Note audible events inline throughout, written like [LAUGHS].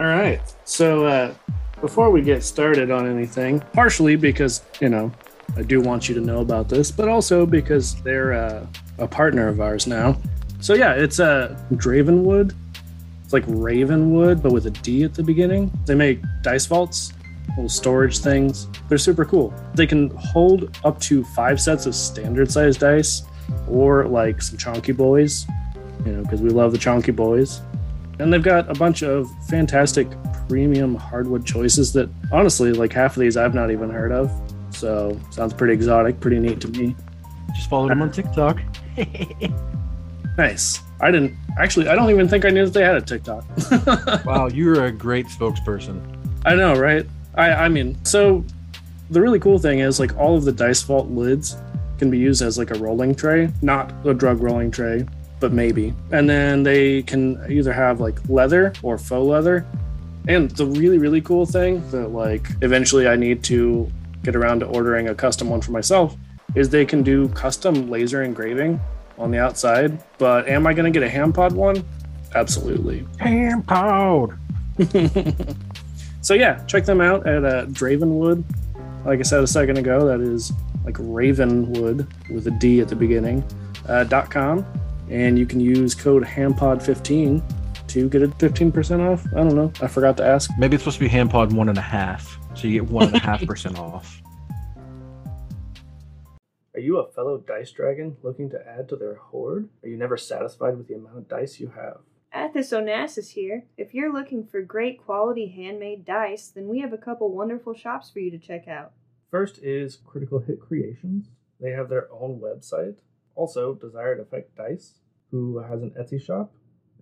All right. So uh, before we get started on anything, partially because you know I do want you to know about this, but also because they're uh, a partner of ours now. So yeah, it's uh, Dravenwood. It's like Ravenwood, but with a D at the beginning. They make dice vaults, little storage things. They're super cool. They can hold up to five sets of standard sized dice, or like some chonky boys, you know, because we love the chonky boys. And they've got a bunch of fantastic premium hardwood choices that honestly, like half of these I've not even heard of. So sounds pretty exotic, pretty neat to me. Just followed them on TikTok. [LAUGHS] Nice. I didn't actually. I don't even think I knew that they had a TikTok. [LAUGHS] wow, you're a great spokesperson. I know, right? I I mean, so the really cool thing is like all of the dice vault lids can be used as like a rolling tray, not a drug rolling tray, but maybe. And then they can either have like leather or faux leather. And the really really cool thing that like eventually I need to get around to ordering a custom one for myself is they can do custom laser engraving on the outside. But am I going to get a ham pod one? Absolutely. Ham pod. [LAUGHS] so yeah, check them out at uh, Dravenwood. Like I said a second ago, that is like Ravenwood with a D at the beginning. Uh, dot com, and you can use code HammPod15 to get a 15% off. I don't know. I forgot to ask. Maybe it's supposed to be HamPod one and a half, so you get one and a half [LAUGHS] percent off. Are you a fellow dice dragon looking to add to their hoard? Are you never satisfied with the amount of dice you have? Athos Onassis here. If you're looking for great quality handmade dice, then we have a couple wonderful shops for you to check out. First is Critical Hit Creations. They have their own website. Also, Desired Effect Dice, who has an Etsy shop,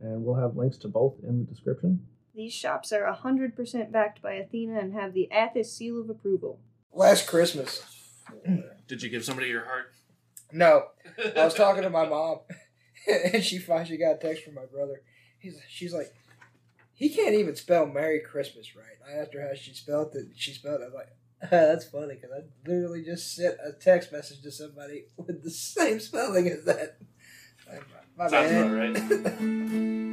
and we'll have links to both in the description. These shops are 100% backed by Athena and have the Athos seal of approval. Last Christmas. [CLEARS THROAT] Did you give somebody your heart? No, I was talking to [LAUGHS] my mom, [LAUGHS] and she finally got a text from my brother. He's she's like, he can't even spell Merry Christmas right. I asked her how she spelled it. She spelled it. I was like, [LAUGHS] that's funny because I literally just sent a text message to somebody [LAUGHS] with the same spelling as that. My, [LAUGHS] my Sounds bad. about right.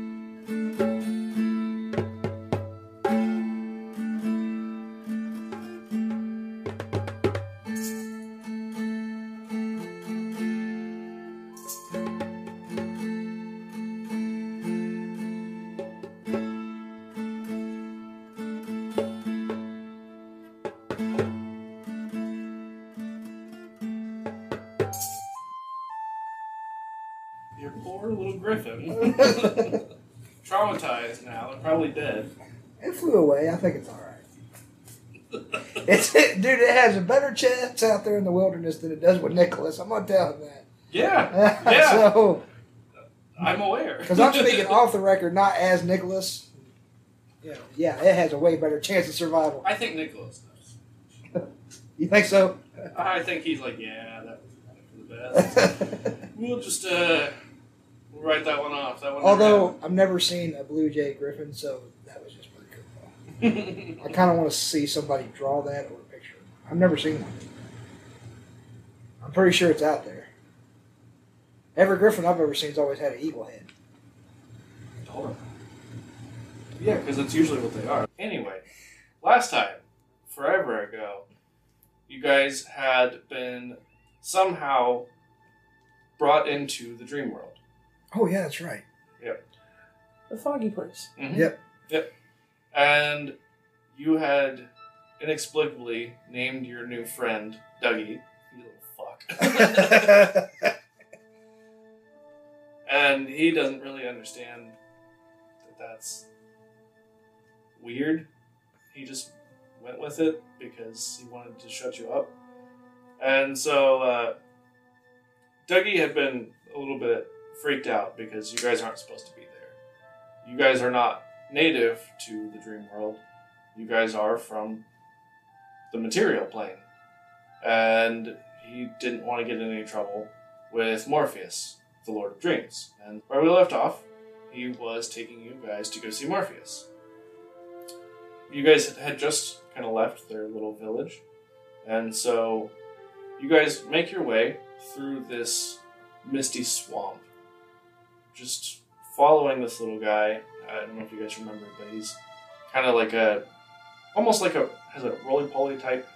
Your poor little griffin. [LAUGHS] Traumatized now and probably dead. it flew away. I think it's all right. It's dude. It has a better chance out there in the wilderness than it does with Nikolas. I'm gonna tell him that. Yeah, [LAUGHS] yeah, so, I'm aware. because I'm [LAUGHS] speaking off the record, not as Nikolas. Yeah, yeah, it has a way better chance of survival. I think Nikolas does. You think so? I think he's like, yeah, that was for the best. we'll just uh, we'll write that one off. That one. never Although I've never seen a blue jay griffin, so that was just pretty cool. [LAUGHS] I kind of want to see somebody draw that or a picture. I've never seen one. I'm pretty sure it's out there. Every griffin I've ever seen's always had an eagle head. Hold on. Yeah, because that's usually what they are. Anyway, last time, forever ago, you guys had been somehow brought into the dream world. Oh yeah, that's right. Yep. The foggy place. Mhm. Yep. Yep. And you had inexplicably named your new friend Dougie. You little fuck. [LAUGHS] and he doesn't really understand that that's weird. He just went with it because he wanted to shut you up. And so uh, Dougie had been a little bit freaked out because you guys aren't supposed to be there. You guys are not native to the dream world. You guys are from the material plane. And he didn't want to get in any trouble with Morpheus, the Lord of Dreams. And where we left off, he was taking you guys to go see Morpheus. You guys had just kind of left their little village, and so you guys make your way through this misty swamp, just following this little guy. I don't know if you guys remember, but he's kind of like a, almost like a has a roly poly type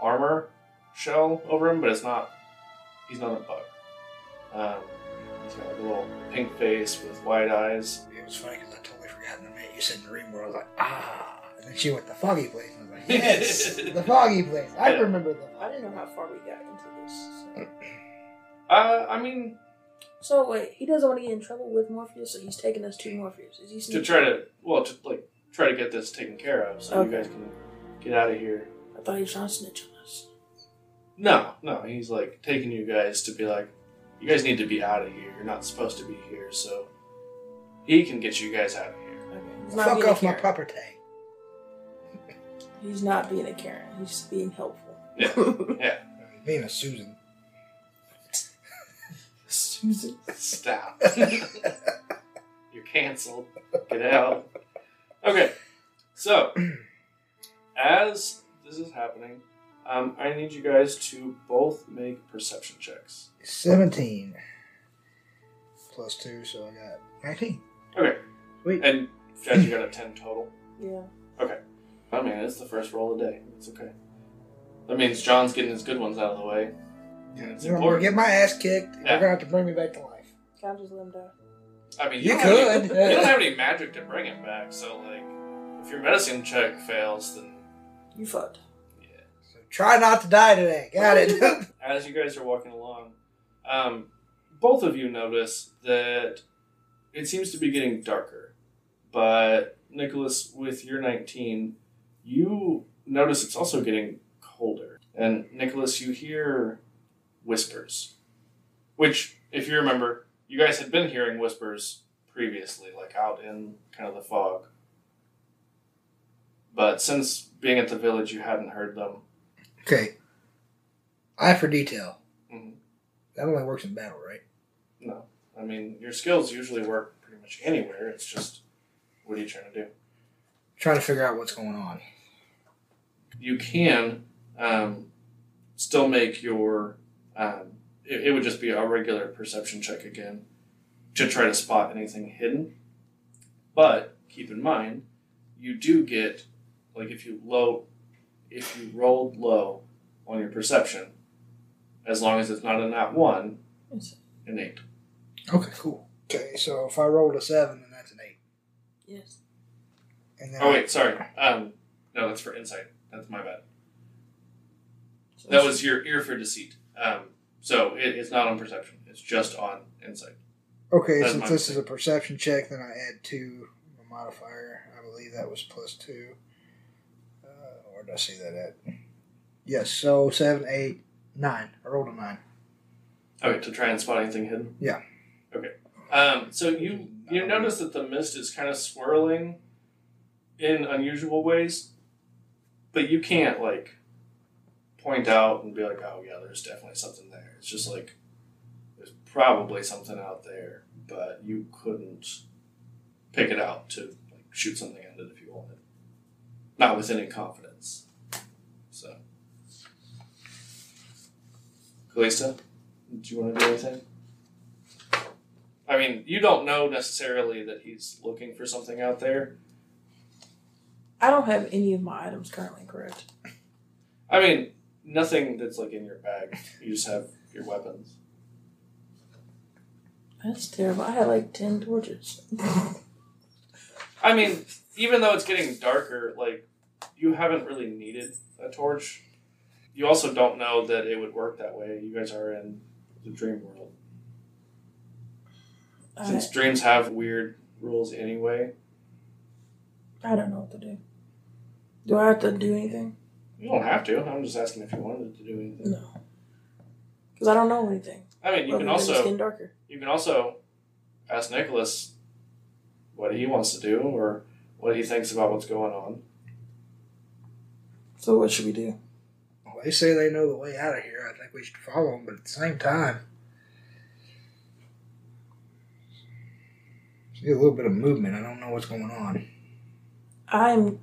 armor shell over him, but it's not. He's not a bug. Um, he's got like a little pink face with white eyes. It was funny because I totally forgot the minute you said the Dream World. I was like, ah. And then she went, the foggy place. And I was like, yes, [LAUGHS] the foggy place. I Yeah. remember the I didn't know how far we got into this. So. [CLEARS THROAT] Uh, I mean, So wait, he doesn't want to get in trouble with Morpheus, so he's taking us to Morpheus. Is he to sneaking? try to well, to like try to get this taken care of, so Okay. you guys can get out of here. I thought he was trying to snitch on us. No, no, he's like taking you guys to be like, you guys need to be out of here. You're not supposed to be here, so he can get you guys out of here. Okay. He's not fuck being a off my Karen. property. He's not being a Karen. He's just being helpful. [LAUGHS] Yeah. Being a Susan. Susan. Stop. [LAUGHS] You're canceled. Get out. Okay, so as this is happening, um, I need you guys to both make perception checks. 17. Plus 2, so I got 19. Okay, Sweet. and Jed, you got a ten total. Yeah. Okay. I mean, it's the first roll of the day. It's okay. That means John's getting his good ones out of the way. And it's I'm gonna important. get my ass kicked. Yeah. You're gonna have to bring me back to life. Can I just let him die? I mean, You don't have any- could. you don't have any magic to bring him back, so like, if your medicine check fails, then You fucked. yeah. So try not to die today. Got it. [LAUGHS] [LAUGHS] As you guys are walking along, um, both of you notice that it seems to be getting darker. But Nikolas, with your nineteen, you notice it's also getting colder. And Nikolas, you hear whispers, which, if you remember, you guys had been hearing whispers previously, like out in kind of the fog. But since being at the village, you hadn't heard them. okay. Eye for detail. Mhm. That only works in battle, right? No. I mean, your skills usually work pretty much anywhere. It's just, what are you trying to do? Trying to figure out what's going on. You can um, still make your, um, it, it would just be a regular perception check again to try to spot anything hidden. But keep in mind, you do get, like if you low, if you rolled low on your perception, as long as it's not a nat one, It's- an eight. Okay, cool. Okay, so if I rolled a 7, then that's an 8. Yes. And then Oh wait, sorry. Um, no, that's for insight. That's my bad. So That was your ear for deceit. Um, so it, it's not on perception. It's just on insight. Okay, That's since this is a perception check, then I add 2 a modifier. I believe that was plus 2. Uh, where did I see that at? Yes, so 7, 8, 9. I rolled a 9. Okay, to try and spot anything hidden. Yeah. Okay. Um, so you you notice that the mist is kind of swirling in unusual ways, but you can't like point out and be like, "Oh yeah, there's definitely something there." It's just like there's probably something out there, but you couldn't pick it out to like shoot something at it if you wanted, not with any confidence. So, Kallista, do you want to do anything? I mean, you don't know necessarily that he's looking for something out there. I don't have any of my items currently, correct? I mean, nothing that's like in your bag. You just have your weapons. That's terrible. I had like ten torches. I mean, even though it's getting darker, like you haven't really needed a torch. You also don't know that it would work that way. You guys are in the dream world. I, Since dreams have weird rules anyway, I don't know what to do. Do I have to do anything? You don't have to. I'm just asking if you wanted to do anything. No. Because I don't know anything. I mean, you can also getting darker. you can also ask Nikolas what he wants to do or what he thinks about what's going on. So what should we do? Well, they say they know the way out of here. I think we should follow them, but at the same time, see a little bit of movement. I don't know what's going on. I'm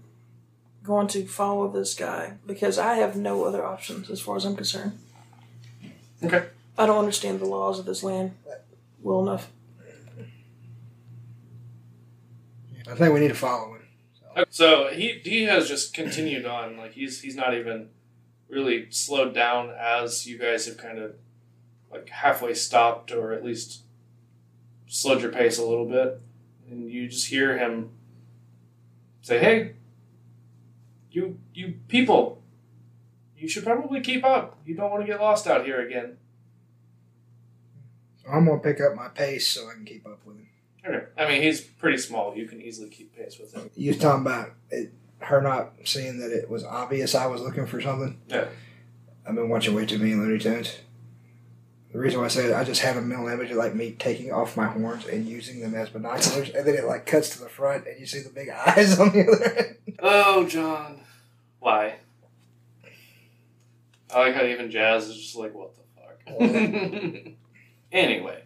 going to follow this guy because I have no other options as far as I'm concerned. Okay. I don't understand the laws of this land well enough. I think we need to follow him. So So he he has just continued on. Like he's he's not even really slowed down as you guys have kind of like halfway stopped or at least slowed your pace a little bit, and you just hear him say, "Hey, you you people, you should probably keep up. You don't want to get lost out here again." I'm gonna pick up my pace so I can keep up with him. Okay. I mean, he's pretty small. You can easily keep pace with him. You was talking about it, her not seeing that it was obvious I was looking for something. Yeah. I've been watching way too many Looney Tunes. The reason why I say it, I just have a mental image of like me taking off my horns and using them as binoculars, and then it like cuts to the front, and you see the big [LAUGHS] eyes on the other end. Oh, John. Why? I like how even Jazz is just like, what the fuck? [LAUGHS] anyway,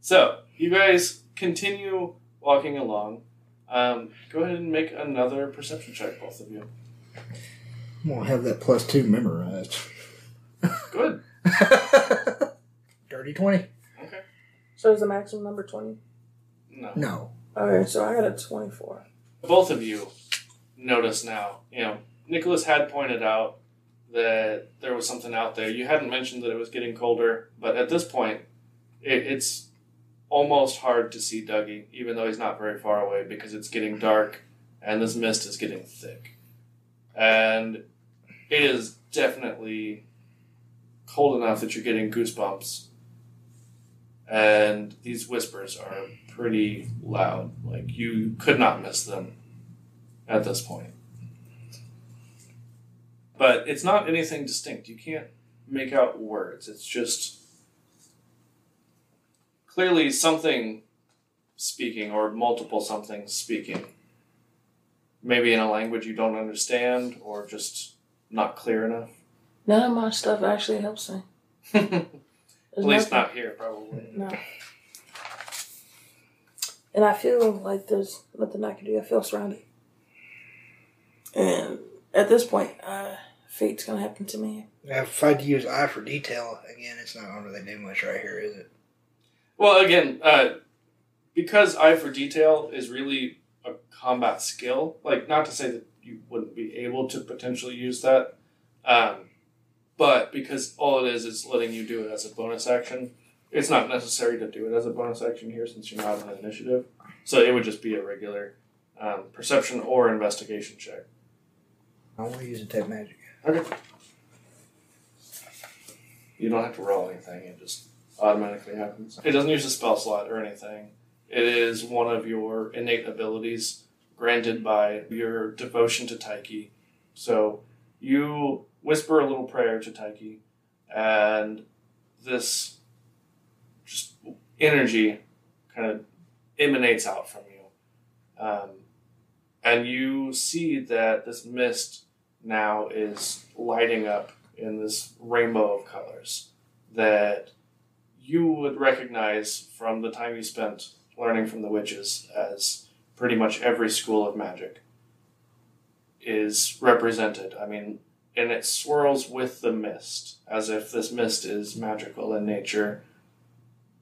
so you guys continue walking along. Um, go ahead and make another perception check, both of you. I'm gonna have that plus two memorized. Good. [LAUGHS] Dirty twenty. Okay. So is the maximum number 20? No. No. Okay, so I got a 24. Both of you notice now. You know, Nikolas had pointed out that there was something out there. You hadn't mentioned that it was getting colder, but at this point, it, it's almost hard to see Dougie, even though he's not very far away, because it's getting dark and this mist is getting thick. And it is definitely cold enough that you're getting goosebumps. And these whispers are pretty loud. Like, you could not miss them at this point. But it's not anything distinct. You can't make out words. It's just clearly something speaking or multiple something speaking. Maybe in a language you don't understand or just not clear enough. None of my stuff actually helps me. [LAUGHS] At least nothing- not here, probably. No. And I feel like there's nothing I can do. I feel surrounded. And at this point, uh, fate's gonna happen to me. Now, if I had to use eye for detail again, it's not gonna really do much right here, is it? Well, again, uh, because eye for detail is really a combat skill. Like, not to say that you wouldn't be able to potentially use that, um, but because all it is is letting you do it as a bonus action. It's not necessary to do it as a bonus action here since you're not in an initiative. So it would just be a regular um, perception or investigation check. I want to use detect magic. Okay. You don't have to roll anything, it just automatically happens. It doesn't use a spell slot or anything. It is one of your innate abilities granted by your devotion to Taiki. So you whisper a little prayer to Taiki, and this just energy kind of emanates out from you. Um, and you see that this mist now is lighting up in this rainbow of colors that you would recognize from the time you spent learning from the witches as pretty much every school of magic is represented. I mean, and it swirls with the mist as if this mist is magical in nature,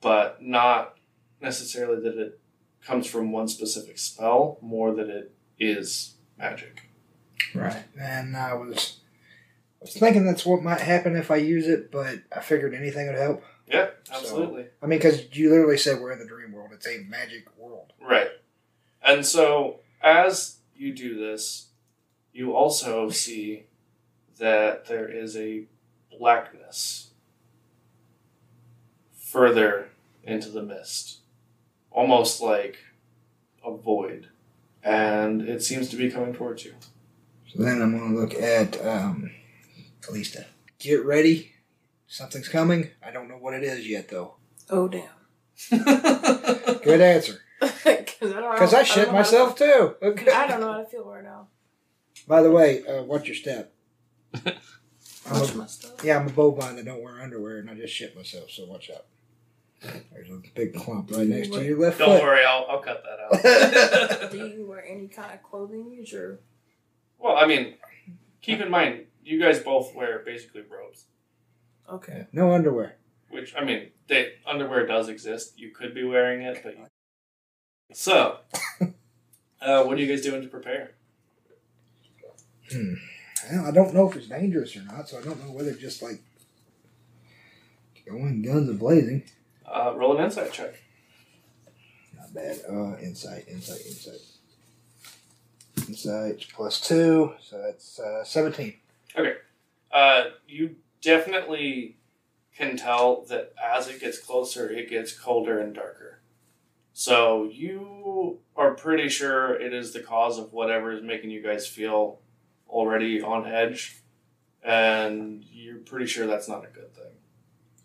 but not necessarily that it comes from one specific spell, more that it is magic. Right. And I was, I was thinking that's what might happen if I use it, but I figured anything would help. Yeah, absolutely. I mean, because you literally said we're in the dream world. It's a magic world. Right. And so, as you do this, you also see that there is a blackness further into the mist, almost like a void. And it seems to be coming towards you. So then I'm going to look at um, Kallista. Get ready. Something's coming. I don't know what it is yet, though. Oh, damn. [LAUGHS] Good answer. [LAUGHS] Because I, don't Because know- I shit know myself, too. How [LAUGHS] I don't know how to feel right now. By the way, uh, watch your step. I'm Watch a, my stuff. yeah, I'm a bovine that don't wear underwear, and I just shit myself, so watch out. There's a big clump right next to your left Don't foot. worry, I'll, I'll cut that out. Do you wear any kind of clothing? Use your well, I mean, keep in mind, you guys both wear basically robes. okay. No underwear. Which I mean, the underwear does exist. You could be wearing it, but you... so, [LAUGHS] uh, what are you guys doing to prepare? Well, I don't know if it's dangerous or not, so I don't know whether just like going guns a blazing. Uh, roll an insight check. Not bad. Uh, insight, insight, insight. Insight plus two, so that's uh, seventeen. Okay. Uh, you definitely can tell that as it gets closer, it gets colder and darker. So you are pretty sure it is the cause of whatever is making you guys feel already on edge, and you're pretty sure that's not a good thing.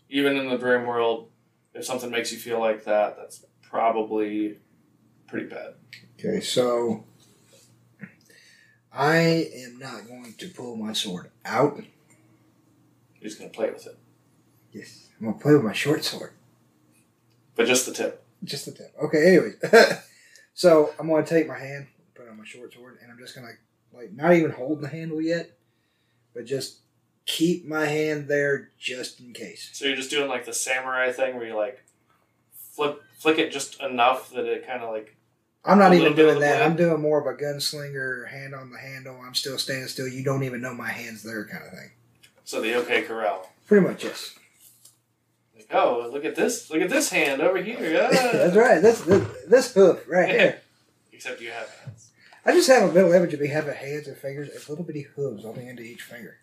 Even in the dream world, if something makes you feel like that, that's probably pretty bad. Okay, so I am not going to pull my sword out. You're just gonna play with it, Yes, I'm gonna play with my short sword. but just the tip. Just the tip. Okay, anyways. [LAUGHS] so I'm gonna take my hand, put it on my short sword, and I'm just gonna like not even hold the handle yet, but just keep my hand there just in case. So you're just doing like the samurai thing where you like flip flick it just enough that it kind of like I'm not even little bit of doing that. I'm doing more of a gunslinger, hand on the handle. I'm still standing still. You don't even know my hands there, kind of thing. so the OK corral. Pretty much, yes. Like, oh, look at this! Look at this hand over here. Ah. [LAUGHS] That's right. This, this this hoof right here. Except you have hands. I just have a mental image of me having hands and fingers and little bitty hooves on the end of each finger.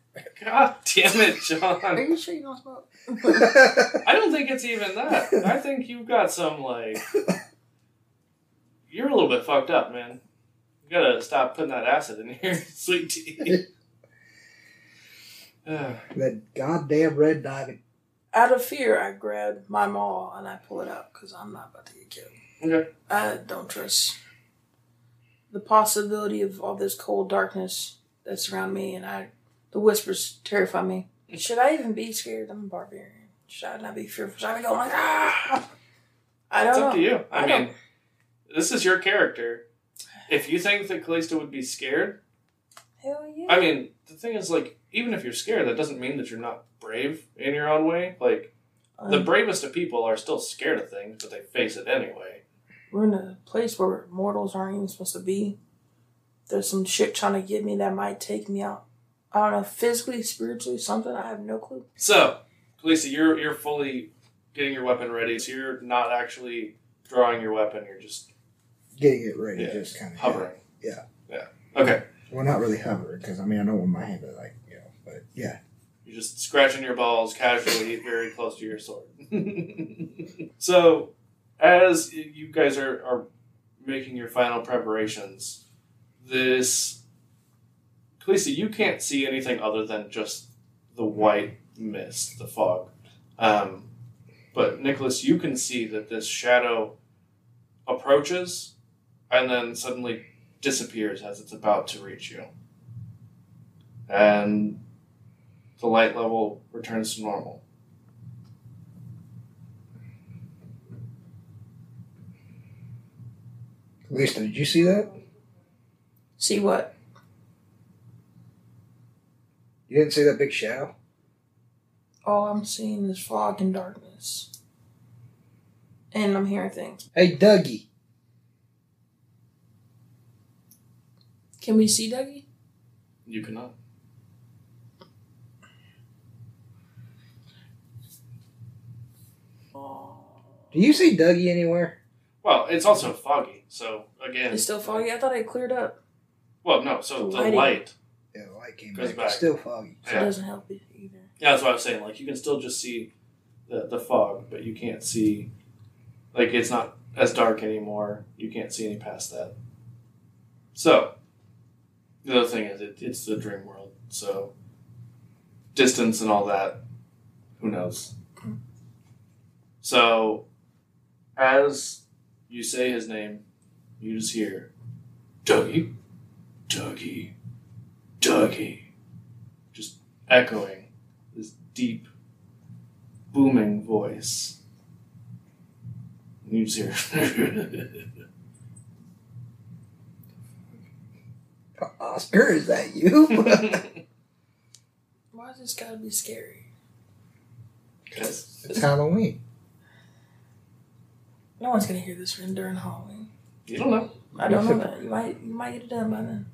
God damn it, John. Are John! you sure you don't smoke? [LAUGHS] I don't think it's even that. I think you've got some like you're a little bit fucked up, man. You gotta stop putting that acid in your [LAUGHS] sweet tea. [LAUGHS] That goddamn red diamond. Out of fear, I grab my maul and I pull it out because I'm not about to get killed. okay. I don't trust the possibility of all this cold darkness that's around me, and I the whispers terrify me. Should I even be scared? I'm a barbarian. Should I not be fearful? Should I be going like ah? I don't It's know. up to you. I, I mean, don't- this is your character. If you think that Callisto would be scared, Hell yeah. I mean, the thing is, like, even if you're scared, that doesn't mean that you're not brave in your own way. Like, the Um, bravest of people are still scared of things, but they face it anyway. We're in a place where mortals aren't even supposed to be. There's some shit trying to get me that might take me out. I don't know, physically, spiritually, something. I have no clue. So, Callisto, you're you're fully getting your weapon ready. So you're not actually drawing your weapon. You're just Getting it ready, Yeah. just kind of hovering. Yeah. Yeah. Okay. Well, not really hovering because I mean I don't want my hand is like, you know, but yeah. You're just scratching your balls casually, very close to your sword. [LAUGHS] so, as you guys are, are making your final preparations, this. Khaleesi, you can't see anything other than just the white mist, the fog. Um, but, Nikolas, you can see that this shadow approaches and then suddenly disappears as it's about to reach you. And the light level returns to normal. Lisa, did you see that? See what? You didn't see that big shadow? All I'm seeing is fog and darkness. And I'm hearing things. Hey, Dougie. Can we see Dougie? You cannot. Do you see Dougie anywhere? Well, it's also foggy, so again. It's still foggy. I thought it cleared up. Well, no, so the Lighting. light. Yeah, the light came Goes back. back. It's still foggy. So Yeah. it doesn't help it either. Yeah, that's what I was saying. Like, you can still just see the, the fog, but you can't see. Like, it's not as dark anymore. You can't see any past that. So, the other thing is, it, it's the dream world. So, distance and all that, who knows? Hmm. So, as you say his name, you just hear Dougie, Dougie, Dougie. Just echoing this deep, booming voice. And you just hear. [LAUGHS] Oscar, is that you? [LAUGHS] Why does this gotta be scary? Because it's Halloween. No one's gonna hear this written during Halloween. you don't know. I don't know that. You might you might get it done by then.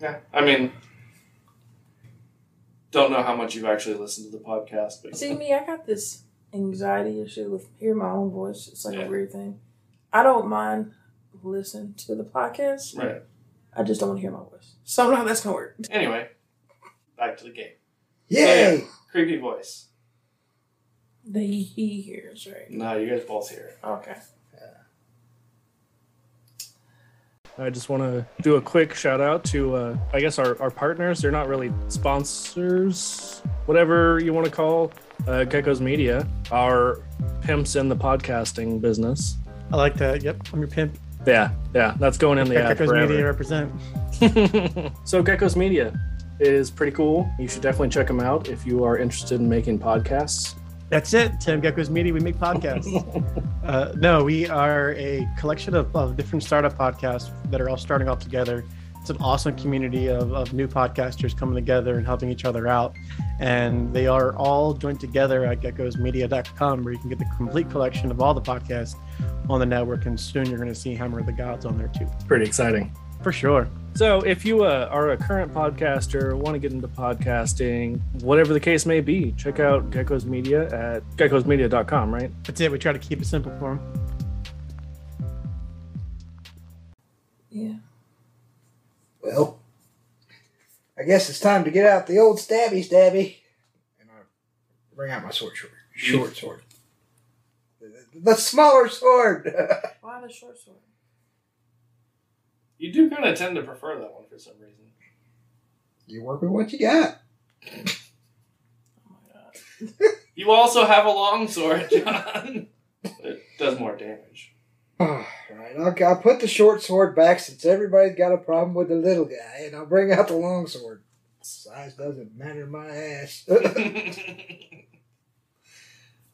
Yeah, I mean, don't know how much you've actually listened to the podcast, but See me, I got this anxiety issue with hearing my own voice. It's like Yeah. a weird thing. I don't mind listening to the podcast. right. I just don't want to hear my voice. So I don't know how that's gonna work. Anyway, back to the game. Yay! Creepy voice. The he, he hears, right? No, you guys both hear. Okay. I just want to do a quick shout out to, uh, I guess, our, our partners. They're not really sponsors, whatever you want to call uh, Gecko's Media, our pimps in the podcasting business. I like that. Yep, I'm your pimp. Yeah, yeah, that's going in the ad Gecko's Media forever. represent. [LAUGHS] [LAUGHS] so Gecko's Media is pretty cool. You should definitely check them out if you are interested in making podcasts. That's it. Tim Gecko's Media. We make podcasts. [LAUGHS] uh, no, we are a collection of, of different startup podcasts that are all starting off together. It's an awesome community of, of new podcasters coming together and helping each other out. And they are all joined together at geckosmedia.com where you can get the complete collection of all the podcasts on the network. And soon you're going to see Hammer of the Gods on there too. Pretty exciting. For sure. So, if you uh, are a current podcaster, want to get into podcasting, whatever the case may be, check out Gecko's Media at geckosmedia.com, right? That's it. We try to keep it simple for them. Yeah. Well, I guess it's time to get out the old stabby stabby. And I bring out my sword, short, short sword. The, the smaller sword. [LAUGHS] Why the short sword? You do kind of tend to prefer that one for some reason. you work with what you got. Oh my god. You also have a long sword, [LAUGHS] John. it does more damage. [SIGHS] All right, I'll, I'll put the short sword back since everybody's got a problem with the little guy, and I'll bring out the long sword. Size doesn't matter my ass. [LAUGHS] [LAUGHS]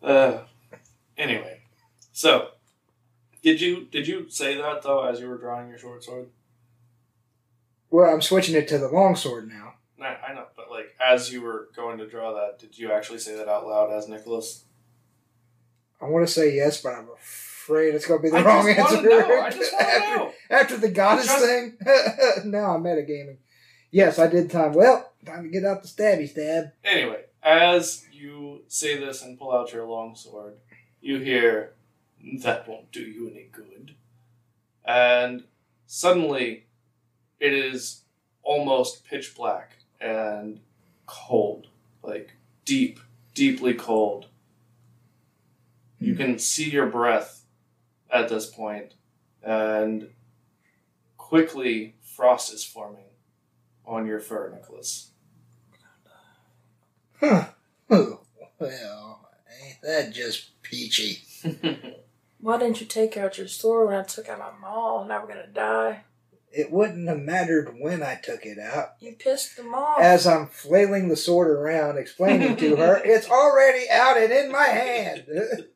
uh, anyway, so did you did you say that though as you were drawing your short sword? well, I'm switching it to the long sword now. No, I know, but like as you were going to draw that, did you actually say that out loud as Nikolas? I want to say yes, but I'm afraid it's going to be the I wrong answer. know. I just want to [LAUGHS] after, know. after the goddess Just- thing. [LAUGHS] now I'm metagaming. Yes, I did time. Well, time to get out the stabby stab. Anyway, as you say this and pull out your long sword, you hear, That won't do you any good. And suddenly, it is almost pitch black and cold. Like, deep, deeply cold. You hmm. can see your breath at this point, and quickly, frost is forming on your fur, Nikolas. Huh. Oh, well, ain't that just peachy? [LAUGHS] Why didn't you take out your sword when I took out my maul? Now we're gonna die. It wouldn't have mattered when I took it out. You pissed them off. As I'm flailing the sword around, explaining to her, [LAUGHS] it's already out and in my hand. [LAUGHS]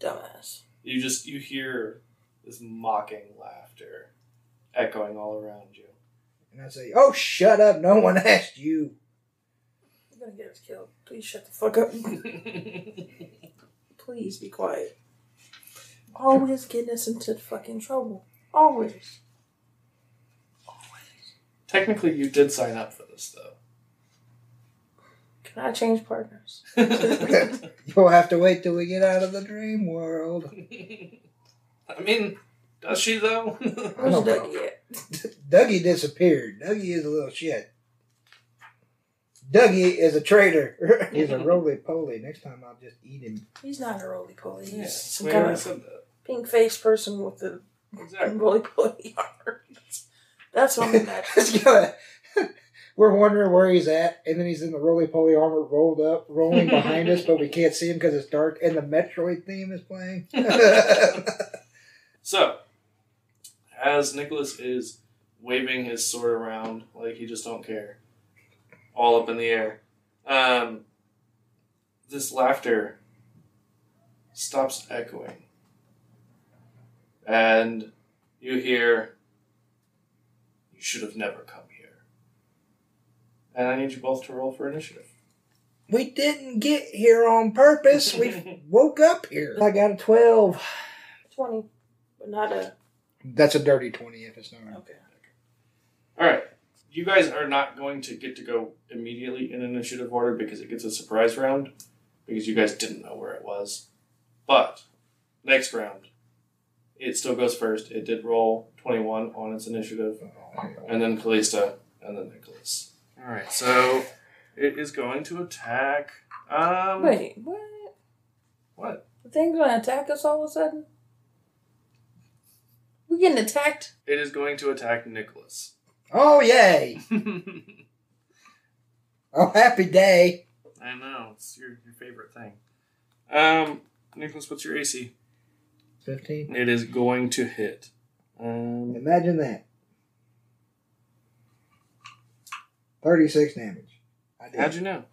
Dumbass. you just you hear this mocking laughter echoing all around you. and I say, oh, shut up. No one asked you. You're gonna get us killed. Please shut the fuck up. [LAUGHS] Please be quiet. Always getting us into fucking trouble. Always. Always. Technically, you did sign up for this, though. Can I change partners? [LAUGHS] [LAUGHS] You'll have to wait till we get out of the dream world. [LAUGHS] I mean, does she though? Where's don't know. Dougie at? Dougie disappeared. Dougie is a little shit. Dougie is a traitor. [LAUGHS] He's a roly poly. Next time I'll just eat him. He's not a roly poly. He's yeah, some we kind of said that. Uh, pink faced person with the Exactly. roly poly [LAUGHS] arms. That's what I'm imagining. We're wondering where he's at, and then he's in the roly poly armor rolled up, rolling behind us, but we can't see him because it's dark, and the Metroid theme is playing. [LAUGHS] So, as Nikolas is waving his sword around like he just don't care, all up in the air, um, this laughter stops echoing, and you hear, "You should have never come here." And I need you both to roll for initiative. we didn't get here on purpose. We [LAUGHS] woke up here. I got a 12. 20, but not a. That's a dirty 20 if it's not. Okay. All right. You guys are not going to get to go immediately in initiative order because it gets a surprise round because you guys didn't know where it was. But next round, it still goes first. It did roll 21 on its initiative, and then Kallista, and then Nikolas. All right, so it is going to attack. Um, Wait, what? what? The thing's gonna attack us all of a sudden? We getting attacked? It is going to attack Nikolas. Oh yay! [LAUGHS] Oh happy day! I know it's your your favorite thing. Um, Nikolas, what's your AC? Fifteen. It is going to hit. Um, Imagine that. Thirty-six damage. I did. how'd you know?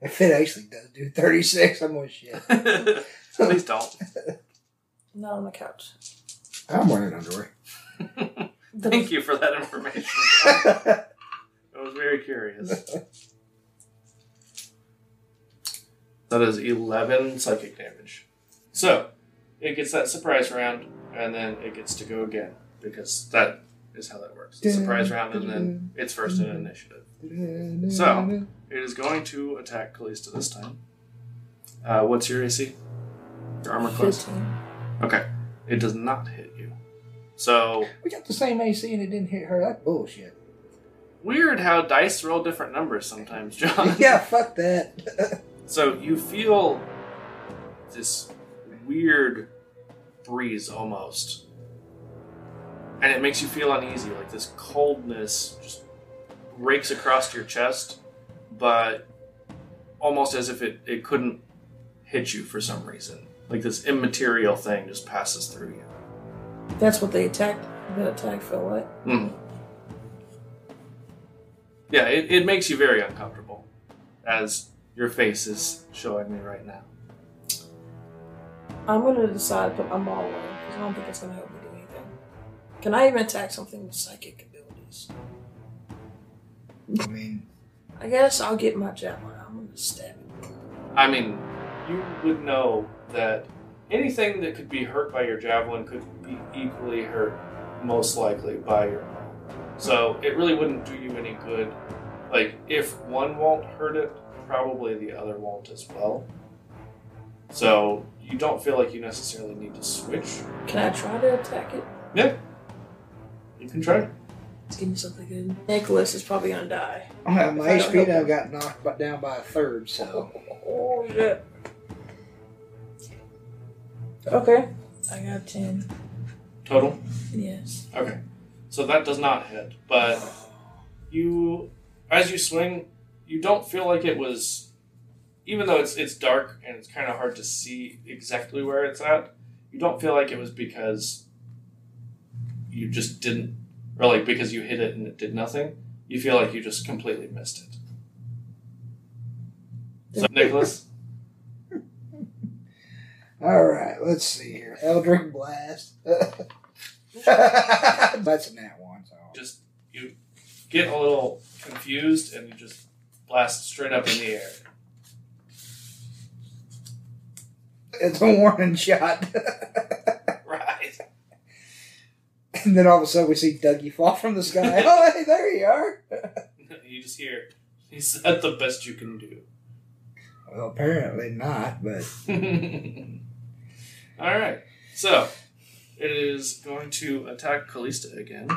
If it actually does do thirty-six, I'm gonna shit. [LAUGHS] Please don't. [LAUGHS] Not on the couch. I'm wearing underwear. [LAUGHS] Thank you for that information. I was very curious. That is 11 psychic damage. So, it gets that surprise round, and then it gets to go again, because that is how that works. The surprise round, and then it's first in initiative. So, it is going to attack Kallista this time. Uh, what's your AC? Your armor class? 15. Okay. It does not hit you. So, we got the same AC and it didn't hit her. That's bullshit. weird how dice roll different numbers sometimes, [LAUGHS] John. yeah, fuck that. [LAUGHS] So you feel this weird breeze almost. And it makes you feel uneasy, like this coldness just breaks across your chest, but almost as if it, it couldn't hit you for some reason. Like this immaterial thing just passes through you. That's what they attacked. The attack felt like. Mhm. Yeah, it, it makes you very uncomfortable, as your face is showing me right now. I'm gonna decide to put my maul away because I don't think it's gonna help me do anything. Can I even attack something with psychic abilities? I mean, I guess I'll get my javelin. I'm gonna stab it. I mean, you would know that anything that could be hurt by your javelin could be equally hurt, most likely, by your bow. So it really wouldn't do you any good. Like, if one won't hurt it, probably the other won't as well. So you don't feel like you necessarily need to switch. Can I try to attack it? Yeah. You can try. Let's give me something good. Nikolas is probably gonna die. my If I don't HP help now got knocked bu- down by a third, so. Oh shit. Okay. I got ten. Total. Yes. Okay. So that does not hit, but you, as you swing, you don't feel like it was, even though it's it's dark and it's kind of hard to see exactly where it's at. You don't feel like it was because you just didn't, or like because you hit it and it did nothing. You feel like you just completely missed it. So [LAUGHS] Nikolas, Alright, let's see here. Eldritch Blast. [LAUGHS] That's a nat one, so. just you get a little confused and you just blast straight up in the air. It's a warning shot. [LAUGHS] Right. and then all of a sudden we see Dougie fall from the sky. [LAUGHS] oh, hey, there you are. you just hear, is that the best you can do? Well, apparently not, but. All right. So, it is going to attack Kallista again.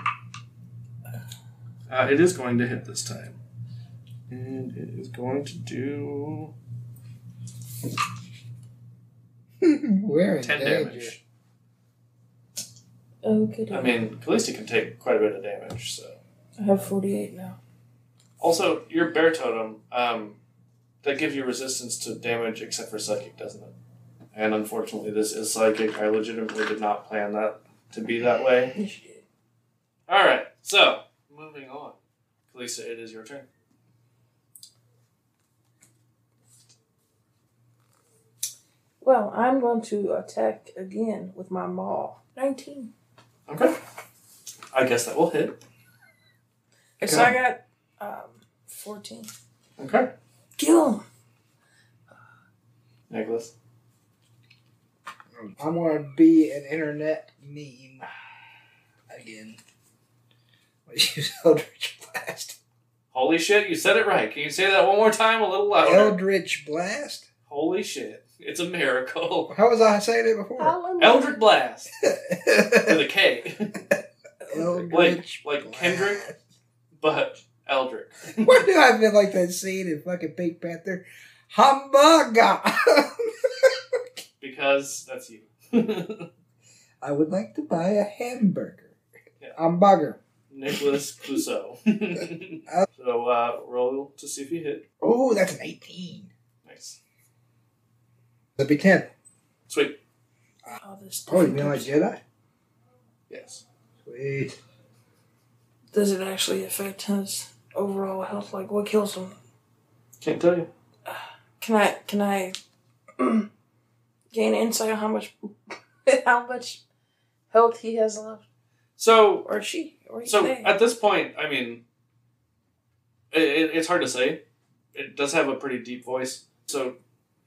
Uh, it is going to hit this time. And it is going to do [LAUGHS] We're in 10 danger. damage. Okay. I mean, Kallista can take quite a bit of damage, so. I have forty-eight now. Also, your bear totem, um, that gives you resistance to damage except for psychic, doesn't it? And unfortunately, this is psychic. I legitimately did not plan that to be that way. Yes, you did. All right, so moving on. Kalisa, it is your turn. Well, I'm going to attack again with my maul. Nineteen. Okay. I guess that will hit. Okay, so I got um, fourteen. Okay. Kill him. Nikolas. I'm going to be an internet meme. again. Let's use Eldritch Blast. Holy shit, you said it right. Can you say that one more time, a little louder? Eldritch Blast? Holy shit. It's a miracle. [LAUGHS] How was I saying it before? Eldritch Blast. [LAUGHS] With a K. Eldritch like like Kendrick, but Eldrick. Why do I feel like that scene in fucking Pink Panther? Hamburger! [LAUGHS] Because that's you. [LAUGHS] I would like to buy a hamburger. Yeah. Hamburger. Nikolas Clouseau. [LAUGHS] so uh, roll to see if you hit. Oh, that's an 18. Nice. That'd be 10. Sweet. Oh, this Oh, you mean like Jedi? Yes. Sweet. Does it actually affect his overall health? Like, what kills him? Can't tell you. Can I can I [CLEARS THROAT] gain insight on how much [LAUGHS] how much health he has left, So or she, or So they? at this point, I mean, it, it, it's hard to say. It does have a pretty deep voice, so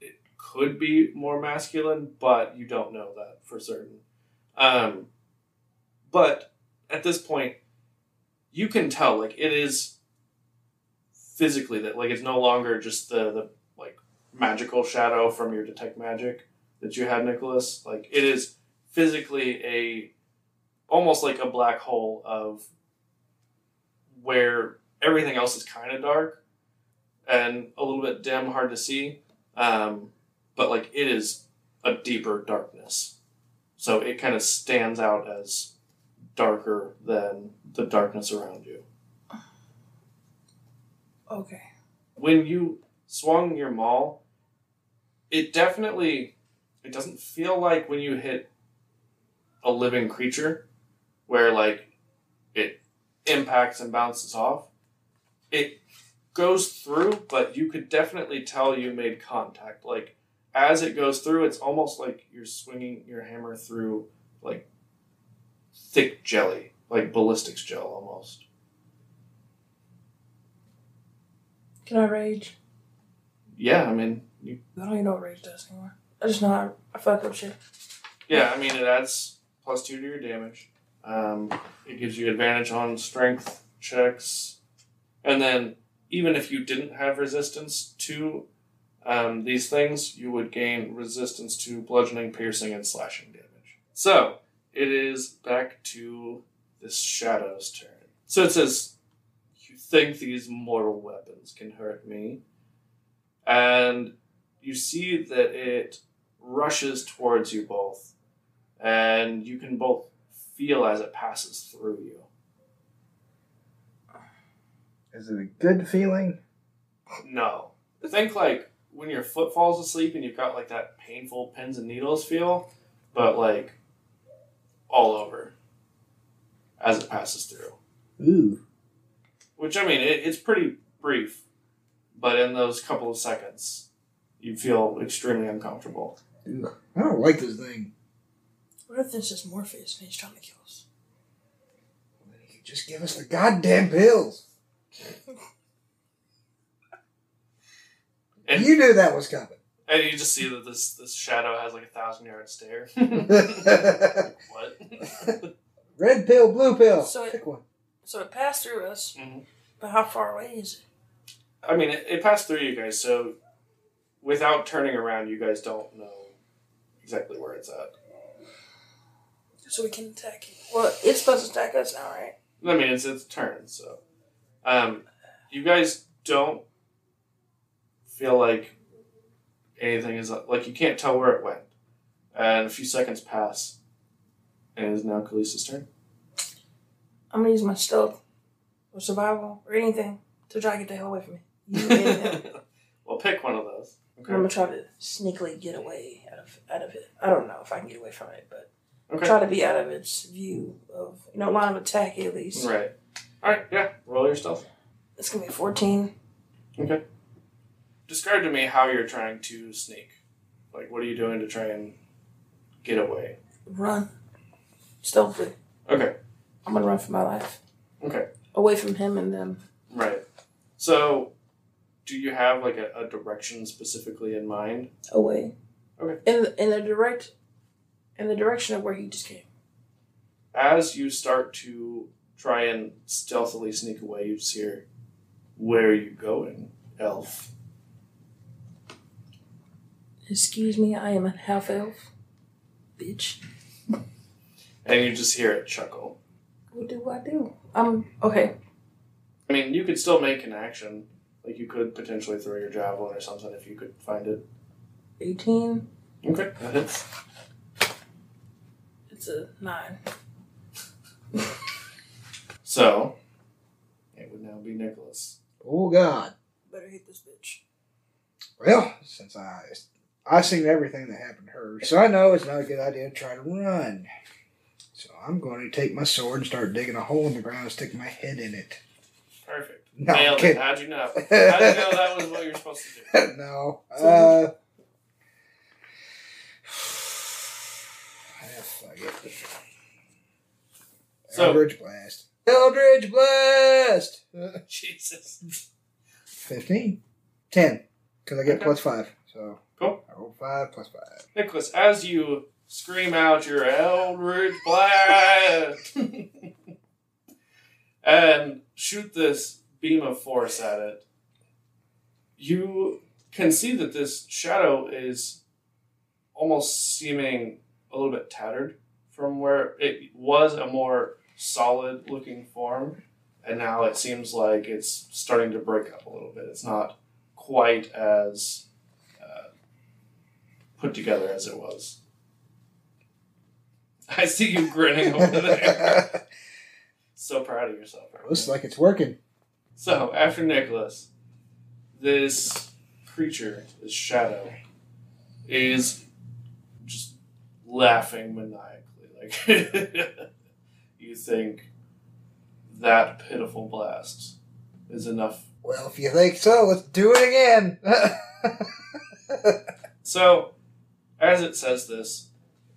it could be more masculine, but you don't know that for certain. Um, but at this point, you can tell like it is physically that like it's no longer just the the like magical shadow from your detect magic that you had, Nikolas. Like it is physically a almost like a black hole of where everything else is kind of dark and a little bit dim, hard to see. Um, but like it is a deeper darkness. So it kind of stands out as darker than the darkness around you. okay. When you swung your maul, it definitely it doesn't feel like when you hit a living creature where like it impacts and bounces off. It goes through, but you could definitely tell you made contact. Like as it goes through, it's almost like you're swinging your hammer through like thick jelly, like ballistics gel almost. Can I rage? Yeah, I mean, you, I don't even know what rage does anymore. I just know I fuck up shit. yeah, I mean it adds plus two to your damage. Um, it gives you advantage on strength checks, and then even if you didn't have resistance to um, these things, you would gain resistance to bludgeoning, piercing, and slashing damage. So it is back to this shadow's turn. So it says, "You think these mortal weapons can hurt me?" And you see that it rushes towards you both, and you can both feel as it passes through you. Is it a good feeling? No. Think like when your foot falls asleep and you've got like that painful pins and needles feel, but like all over as it passes through. Ooh. Which I mean, it, it's pretty brief, but in those couple of seconds, you feel extremely uncomfortable. Ooh. I don't like this thing. What if this is Morpheus and he's trying to kill us? Then you could just give us the goddamn pills. And, you knew that was coming. and you just see that this this shadow has like a thousand yard stare. [LAUGHS] what? [LAUGHS] Red pill, blue pill. So it- Pick one. So it passed through us, Mhm. but how far away is it? I mean, it, it passed through you guys, so without turning around, you guys don't know exactly where it's at. So we can attack. Well, it's supposed to attack us now, right? I mean, it's its turn, so um, you guys don't feel like anything is like you can't tell where it went, and a few seconds pass, and it is now Khaleesi's turn. I'm gonna use my stealth or survival or anything to try to get the hell away from me. You [LAUGHS] well, pick one of those. I'm gonna try to sneakily get away out of out of it. I don't know if I can get away from it, but Okay. try to be out of its view of you know line of attack at least. Right. All right. Yeah. Roll your stealth. It's gonna be 14. Okay. Describe to me how you're trying to sneak. Like, what are you doing to try and get away? Run stealthily. Okay. I'm gonna run for my life Okay. away from him and them. Right. So, do you have like a, a direction specifically in mind? Away. Okay. In the, in the direct in the direction of where he just came. as you start to try and stealthily sneak away, you just hear, Where are you going, elf? Excuse me, I am a half elf. Bitch. [LAUGHS] And you just hear it chuckle. What do I do? I'm okay. I mean, you could still make an action. Like, you could potentially throw your javelin or something if you could find it. 18. Okay, that hits. [LAUGHS] It's a 9. [LAUGHS] So, it would now be Nikolas. Oh God. Better hit this bitch. Well, since I I seen everything that happened to her, so I know it's not a good idea to try to run. So I'm going to take my sword and start digging a hole in the ground and stick my head in it. Perfect. No, Nailed okay. it. How'd you know? How'd you know that was what you're supposed to do? [LAUGHS] no. Uh. [SIGHS] So- Eldritch Blast. Eldritch Blast! [LAUGHS] Jesus. 15. 10. Because I get Okay. plus 5. So. Cool. I roll 5 plus 5. Nikolas, as you scream out your Eldritch Blast [LAUGHS] and shoot this beam of force at it, you can see that this shadow is almost seeming a little bit tattered from where it was a more solid looking form, and now it seems like it's starting to break up a little bit. It's not quite as uh, put together as it was. [LAUGHS] I see you grinning over there. [LAUGHS] So proud of yourself. right Looks now. like it's working. So, after Nikolas, this creature, this shadow, is just laughing maniacally. Like, [LAUGHS] you think that pitiful blast is enough. Well, if you think so, let's do it again. [LAUGHS] So, as it says this,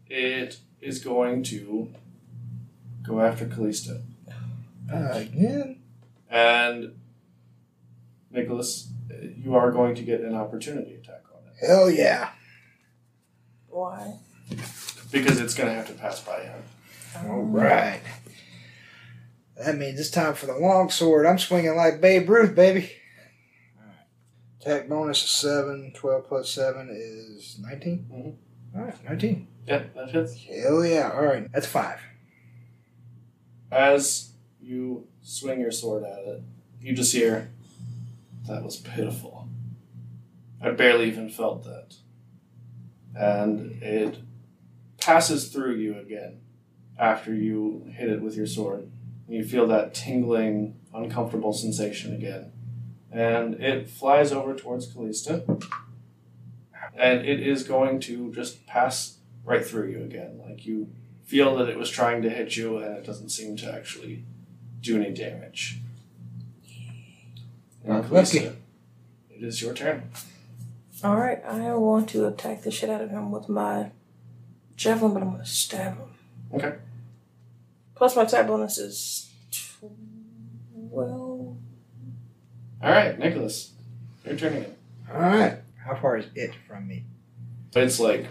it is going to go after Kallista. again? And, Nikolas, you are going to get an opportunity attack on it. Hell yeah. Why? Because it's going to have to pass by him. All right. That means it's time for the long sword. I'm swinging like Babe Ruth, baby. Attack bonus is 7. 12 plus 7 is 19. Mhm. All right, 19. Yeah, that hits. Hell yeah. All right. That's 5. As you swing your sword at it, you just hear, that was pitiful. I barely even felt that. And it passes through you again after you hit it with your sword. You feel that tingling, uncomfortable sensation again. And it flies over towards Kallista. And it is going to just pass right through you again. Like you feel that it was trying to hit you and it doesn't seem to actually do any damage. Uh, and Lucky. Kallista, it is your turn. Alright, I want to attack the shit out of him with my javelin, but I'm gonna stab him. Okay. Plus my attack bonus is 12. All right, Nikolas, your turn again. All right. How far is it from me? It's like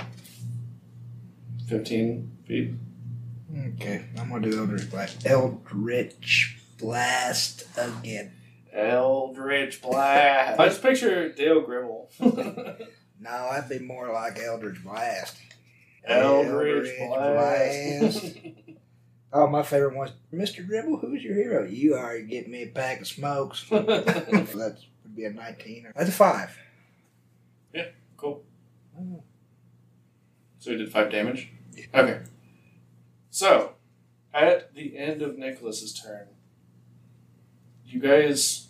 15 feet. Okay. I'm going to do Eldritch Blast. Eldritch Blast again. Eldritch Blast. [LAUGHS] I just picture Dale Gribble. [LAUGHS] No, I'd be more like Eldritch Blast. Eldritch Eldritch Blast. [LAUGHS] Oh, my favorite one's Mr. Gribble, who's your hero? You are get me a pack of smokes. that would be a 19. That's a 5. Yeah, cool. So he did five damage? Okay. So, at the end of Nikolas's turn, you guys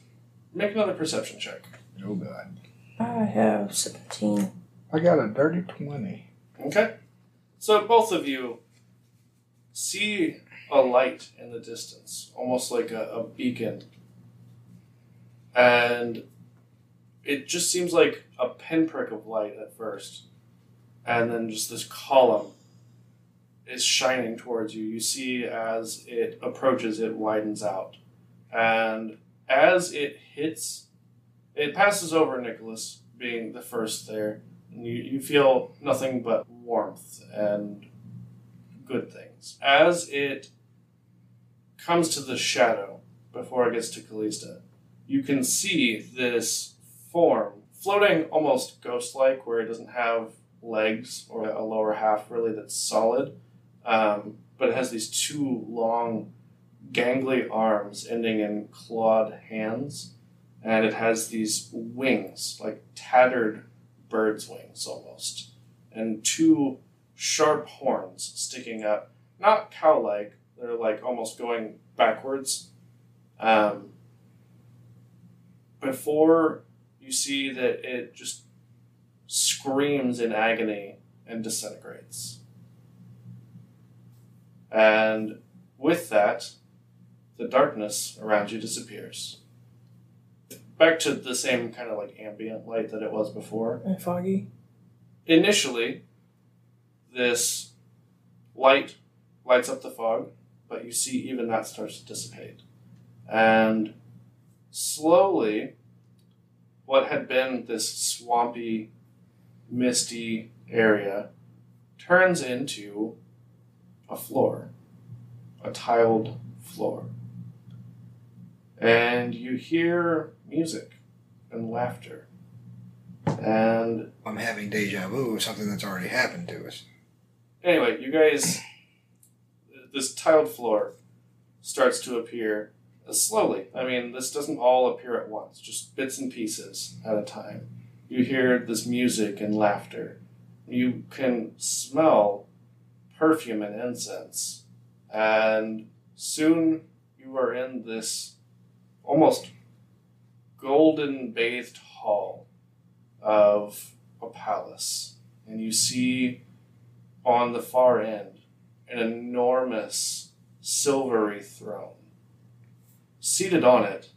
make another perception check. Oh, God. I have 17. I got a dirty 20. Okay. So both of you see a light in the distance, almost like a, a beacon. And it just seems like a pinprick of light at first. And then just this column is shining towards you. You see as it approaches, it widens out. And as it hits, it passes over Nikolas, being the first there. And you, you feel nothing but warmth and good things. As it comes to the shadow before it gets to Kallista, you can see this form floating almost ghost like, where it doesn't have legs or a lower half really that's solid, um, but it has these two long, gangly arms ending in clawed hands, and it has these wings, like tattered bird's wings almost, and two sharp horns sticking up, not cow like, they're like almost going backwards. Um, before you see that it just screams in agony and disintegrates. And with that, the darkness around you disappears. Back to the same kind of like ambient light that it was before. And foggy. Initially, this light lights up the fog, but you see even that starts to dissipate. And slowly, what had been this swampy, misty area turns into a floor, a tiled floor. And you hear music and laughter. And I'm having deja vu of something that's already happened to us. anyway, you guys, this tiled floor starts to appear slowly. I mean, this doesn't all appear at once, just bits and pieces at a time. You hear this music and laughter. You can smell perfume and incense. And soon you are in this almost golden bathed hall of a palace. And you see on the far end an enormous silvery throne. Seated on it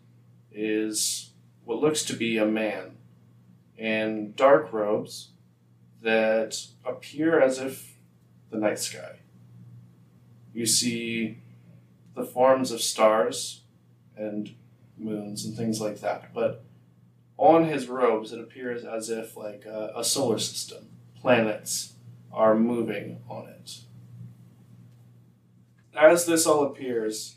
is what looks to be a man in dark robes that appear as if the night sky. You see the forms of stars and moons and things like that, but on his robes it appears as if like a, a solar system, planets are moving on it. As this all appears,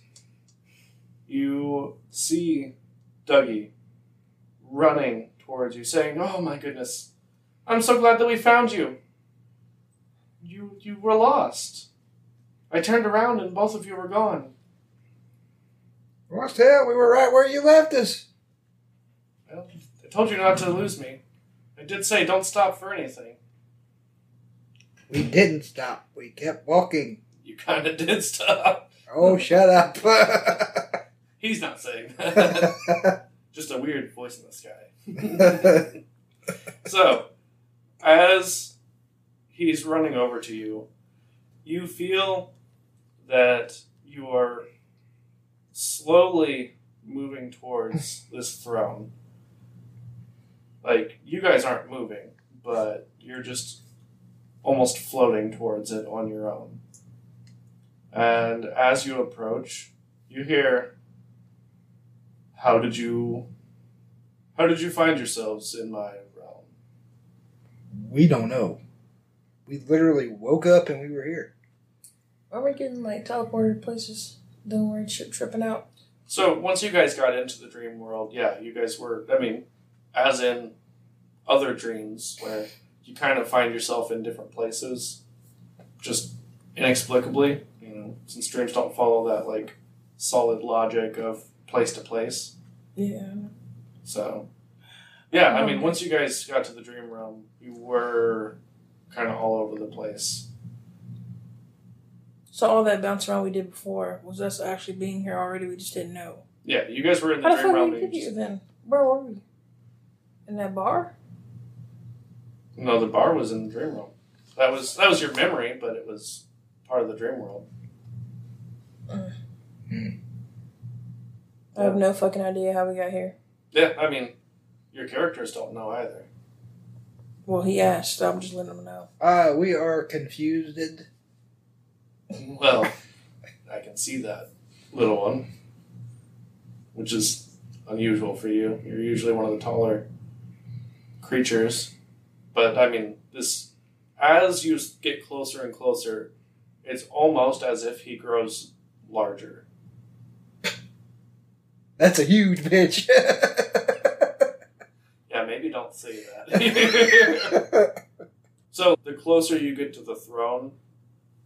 you see Dougie running towards you, saying, "Oh my goodness, I'm so glad that we found you. You you were lost. I turned around and both of you were gone. What's hell? We were right where you left us. Well, I told you not to lose me. I did say don't stop for anything. We didn't stop. We kept walking. You kind of did stop. Oh, shut up. [LAUGHS] [LAUGHS] He's not saying that. [LAUGHS] Just a weird voice in the sky. So, as he's running over to you, you feel that you are slowly moving towards [LAUGHS] this throne. Like, you guys aren't moving, but you're just almost floating towards it on your own. And as you approach, you hear, How did you. How did you find yourselves in my realm? we don't know. We literally woke up and we were here. Why are we getting like teleported places? Don't worry, ship tripping out. So once you guys got into the dream world, yeah, you guys were. I mean, as in other dreams where you kind of find yourself in different places, just inexplicably. You know, since dreams don't follow that like solid logic of place to place. Yeah. So, yeah, I mean, um, once you guys got to the dream realm, you were kind of all over the place. So all that bounce around we did before was us actually being here already. We just didn't know. Yeah, you guys were in the How the dream fuck realm. and you then? Where were we? In that bar? No, the bar was in the dream realm. That was that was your memory, but it was part of the dream world. Mm. I have no fucking idea how we got here. Yeah, I mean, your characters don't know either. Well, he asked. I'm just letting him know. Uh, we are confused. Well, I can see that little one, which is unusual for you. You're usually one of the taller creatures, but I mean, this as you get closer and closer, it's almost as if he grows larger. That's a huge bitch. [LAUGHS] Yeah, maybe don't say that. [LAUGHS] so, the closer you get to the throne,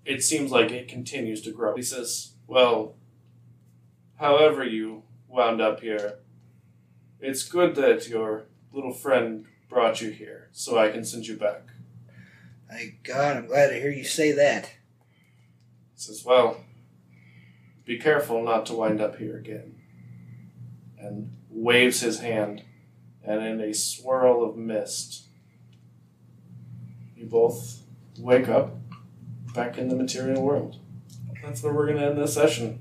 it seems like it continues to grow. He says, Well, however you wound up here, it's good that your little friend brought you here so I can send you back. Thank God, I'm glad to hear you say that. He says, Well, be careful not to wind up here again. And waves his hand, and in a swirl of mist, you both wake up back in the material world. That's where we're going to end this session.